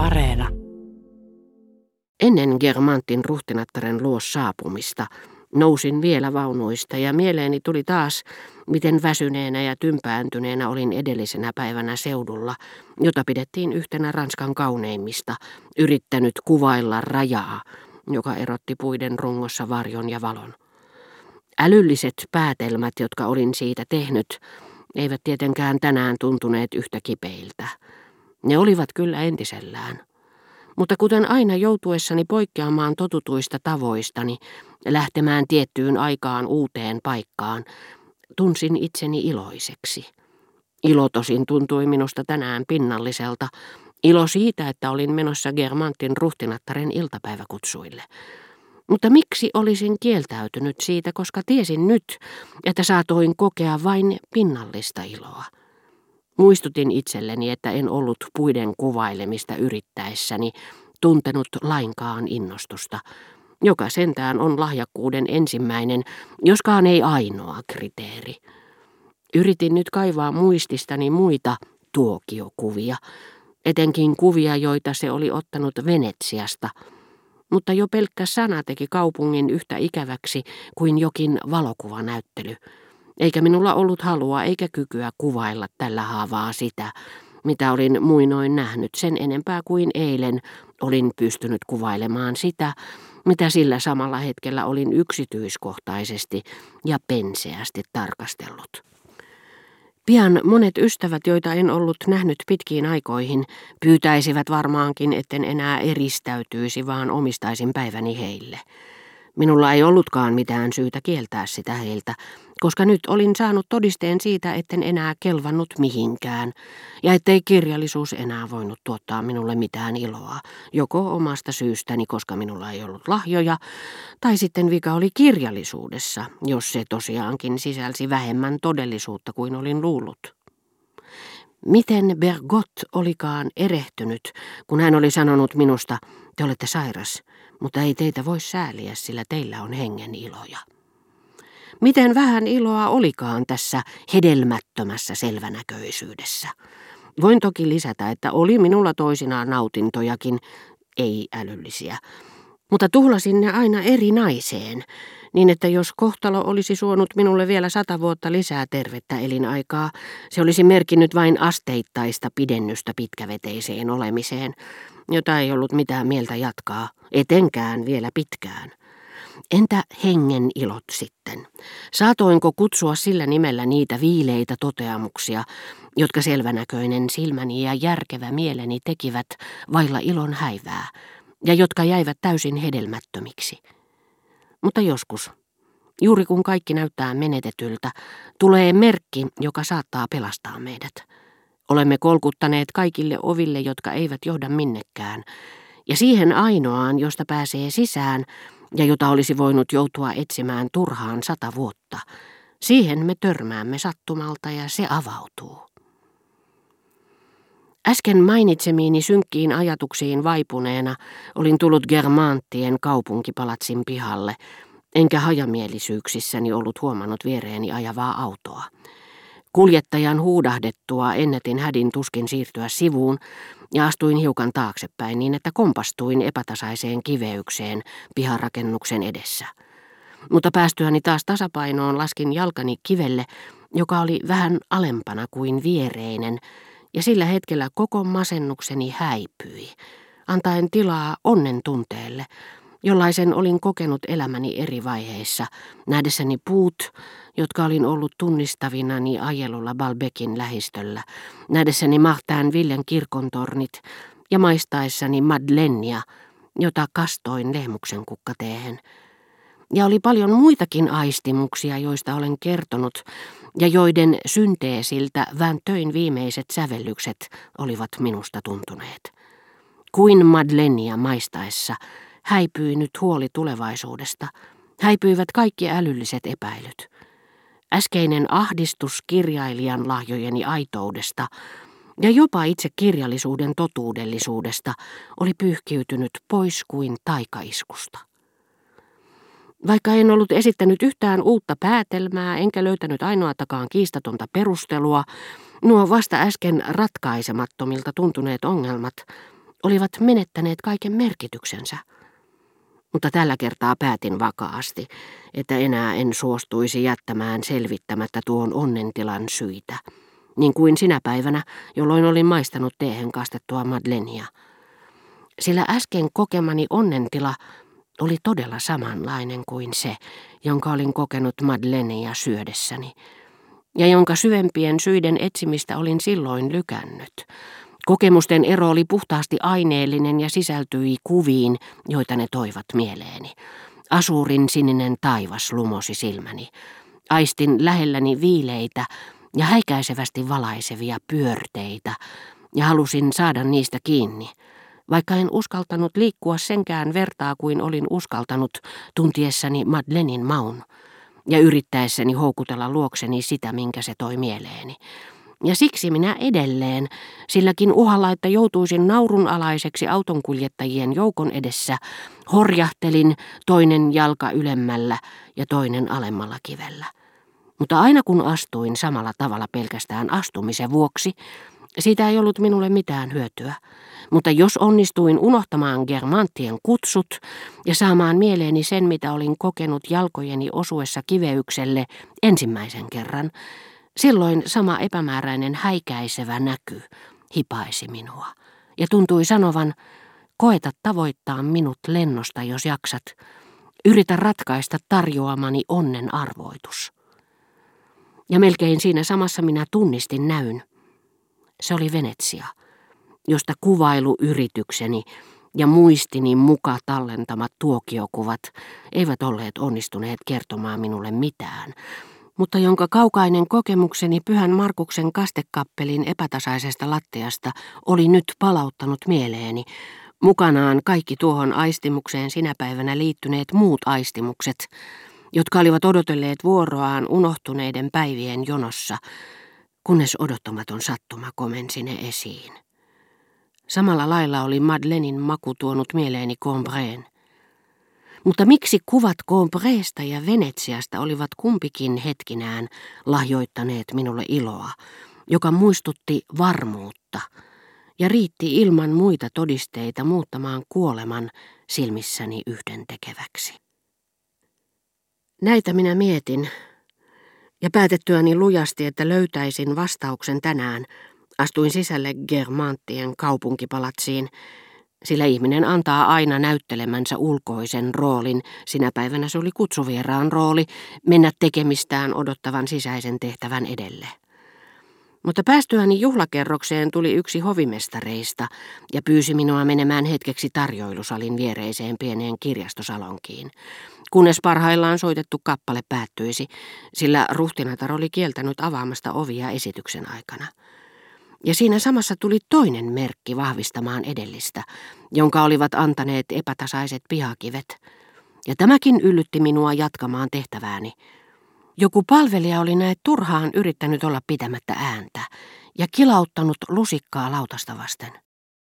Areena. Ennen Germantin ruhtinattaren luo saapumista nousin vielä vaunuista ja mieleeni tuli taas, miten väsyneenä ja tympääntyneenä olin edellisenä päivänä seudulla, jota pidettiin yhtenä Ranskan kauneimmista, yrittänyt kuvailla rajaa, joka erotti puiden rungossa varjon ja valon. Älylliset päätelmät, jotka olin siitä tehnyt, eivät tietenkään tänään tuntuneet yhtä kipeiltä. Ne olivat kyllä entisellään. Mutta kuten aina joutuessani poikkeamaan totutuista tavoistani, lähtemään tiettyyn aikaan uuteen paikkaan, tunsin itseni iloiseksi. Ilo tosin tuntui minusta tänään pinnalliselta. Ilo siitä, että olin menossa Germantin ruhtinattaren iltapäiväkutsuille. Mutta miksi olisin kieltäytynyt siitä, koska tiesin nyt, että saatoin kokea vain pinnallista iloa. Muistutin itselleni, että en ollut puiden kuvailemista yrittäessäni tuntenut lainkaan innostusta, joka sentään on lahjakkuuden ensimmäinen, joskaan ei ainoa kriteeri. Yritin nyt kaivaa muististani muita tuokiokuvia, etenkin kuvia, joita se oli ottanut Venetsiasta, mutta jo pelkkä sana teki kaupungin yhtä ikäväksi kuin jokin valokuvanäyttely, eikä minulla ollut halua eikä kykyä kuvailla tällä haavaa sitä, mitä olin muinoin nähnyt sen enempää kuin eilen olin pystynyt kuvailemaan sitä, mitä sillä samalla hetkellä olin yksityiskohtaisesti ja penseästi tarkastellut. Pian monet ystävät, joita en ollut nähnyt pitkiin aikoihin, pyytäisivät varmaankin, etten enää eristäytyisi, vaan omistaisin päiväni heille. Minulla ei ollutkaan mitään syytä kieltää sitä heiltä, koska nyt olin saanut todisteen siitä, etten enää kelvannut mihinkään, ja ettei kirjallisuus enää voinut tuottaa minulle mitään iloa, joko omasta syystäni, koska minulla ei ollut lahjoja, tai sitten vika oli kirjallisuudessa, jos se tosiaankin sisälsi vähemmän todellisuutta kuin olin luullut. Miten Bergot olikaan erehtynyt, kun hän oli sanonut minusta, te olette sairas, mutta ei teitä voi sääliä, sillä teillä on hengen iloja. Miten vähän iloa olikaan tässä hedelmättömässä selvänäköisyydessä. Voin toki lisätä, että oli minulla toisinaan nautintojakin, ei älyllisiä, mutta tuhlasin ne aina eri naiseen, niin että jos kohtalo olisi suonut minulle vielä sata vuotta lisää tervettä elinaikaa, se olisi merkinnyt vain asteittaista pidennystä pitkäveteiseen olemiseen, jota ei ollut mitään mieltä jatkaa, etenkään vielä pitkään. Entä hengen ilot sitten? Saatoinko kutsua sillä nimellä niitä viileitä toteamuksia, jotka selvänäköinen silmäni ja järkevä mieleni tekivät vailla ilon häivää, ja jotka jäivät täysin hedelmättömiksi? Mutta joskus, juuri kun kaikki näyttää menetetyltä, tulee merkki, joka saattaa pelastaa meidät. Olemme kolkuttaneet kaikille oville, jotka eivät johda minnekään, ja siihen ainoaan, josta pääsee sisään, ja jota olisi voinut joutua etsimään turhaan sata vuotta. Siihen me törmäämme sattumalta ja se avautuu. Äsken mainitsemiini synkkiin ajatuksiin vaipuneena olin tullut Germanttien kaupunkipalatsin pihalle, enkä hajamielisyyksissäni ollut huomannut viereeni ajavaa autoa. Kuljettajan huudahdettua ennätin hädin tuskin siirtyä sivuun ja astuin hiukan taaksepäin niin, että kompastuin epätasaiseen kiveykseen piharakennuksen edessä. Mutta päästyäni taas tasapainoon laskin jalkani kivelle, joka oli vähän alempana kuin viereinen, ja sillä hetkellä koko masennukseni häipyi, antaen tilaa onnen tunteelle, jollaisen olin kokenut elämäni eri vaiheissa, nähdessäni puut, jotka olin ollut tunnistavinani ajelulla Balbekin lähistöllä, nähdessäni mahtään Viljan kirkontornit ja maistaessani Madlenia, jota kastoin lehmuksen kukkateehen. Ja oli paljon muitakin aistimuksia, joista olen kertonut, ja joiden synteesiltä vääntöin viimeiset sävellykset olivat minusta tuntuneet. Kuin Madlenia maistaessa, häipyi nyt huoli tulevaisuudesta, häipyivät kaikki älylliset epäilyt. Äskeinen ahdistus kirjailijan lahjojeni aitoudesta ja jopa itse kirjallisuuden totuudellisuudesta oli pyyhkiytynyt pois kuin taikaiskusta. Vaikka en ollut esittänyt yhtään uutta päätelmää enkä löytänyt ainoatakaan kiistatonta perustelua, nuo vasta äsken ratkaisemattomilta tuntuneet ongelmat olivat menettäneet kaiken merkityksensä. Mutta tällä kertaa päätin vakaasti, että enää en suostuisi jättämään selvittämättä tuon onnentilan syitä, niin kuin sinä päivänä, jolloin olin maistanut teehen kastettua Madlenia. Sillä äsken kokemani onnentila oli todella samanlainen kuin se, jonka olin kokenut Madlenia syödessäni, ja jonka syvempien syiden etsimistä olin silloin lykännyt. Kokemusten ero oli puhtaasti aineellinen ja sisältyi kuviin, joita ne toivat mieleeni. Asuurin sininen taivas lumosi silmäni. Aistin lähelläni viileitä ja häikäisevästi valaisevia pyörteitä, ja halusin saada niistä kiinni – vaikka en uskaltanut liikkua senkään vertaa kuin olin uskaltanut tuntiessani Madlenin maun ja yrittäessäni houkutella luokseni sitä, minkä se toi mieleeni. Ja siksi minä edelleen, silläkin uhalla, että joutuisin naurunalaiseksi autonkuljettajien joukon edessä, horjahtelin toinen jalka ylemmällä ja toinen alemmalla kivellä. Mutta aina kun astuin samalla tavalla pelkästään astumisen vuoksi, siitä ei ollut minulle mitään hyötyä mutta jos onnistuin unohtamaan Germanttien kutsut ja saamaan mieleeni sen, mitä olin kokenut jalkojeni osuessa kiveykselle ensimmäisen kerran, silloin sama epämääräinen häikäisevä näky hipaisi minua ja tuntui sanovan, koeta tavoittaa minut lennosta, jos jaksat. Yritä ratkaista tarjoamani onnen arvoitus. Ja melkein siinä samassa minä tunnistin näyn. Se oli Venetsia josta kuvailuyritykseni ja muistini muka tallentamat tuokiokuvat eivät olleet onnistuneet kertomaan minulle mitään, mutta jonka kaukainen kokemukseni Pyhän Markuksen kastekappelin epätasaisesta lattiasta oli nyt palauttanut mieleeni, mukanaan kaikki tuohon aistimukseen sinä päivänä liittyneet muut aistimukset, jotka olivat odotelleet vuoroaan unohtuneiden päivien jonossa, kunnes odottamaton sattuma komensi ne esiin. Samalla lailla oli Madelenin maku tuonut mieleeni Combreen. Mutta miksi kuvat Combreesta ja Venetsiasta olivat kumpikin hetkinään lahjoittaneet minulle iloa, joka muistutti varmuutta ja riitti ilman muita todisteita muuttamaan kuoleman silmissäni yhdentekeväksi. Näitä minä mietin, ja päätettyäni lujasti, että löytäisin vastauksen tänään, Astuin sisälle Germanttien kaupunkipalatsiin, sillä ihminen antaa aina näyttelemänsä ulkoisen roolin, sinä päivänä se oli kutsuvieraan rooli, mennä tekemistään odottavan sisäisen tehtävän edelle. Mutta päästyäni juhlakerrokseen tuli yksi hovimestareista ja pyysi minua menemään hetkeksi tarjoilusalin viereiseen pieneen kirjastosalonkiin, kunnes parhaillaan soitettu kappale päättyisi, sillä ruhtinatar oli kieltänyt avaamasta ovia esityksen aikana. Ja siinä samassa tuli toinen merkki vahvistamaan edellistä, jonka olivat antaneet epätasaiset pihakivet. Ja tämäkin yllytti minua jatkamaan tehtävääni. Joku palvelija oli näet turhaan yrittänyt olla pitämättä ääntä ja kilauttanut lusikkaa lautasta vasten.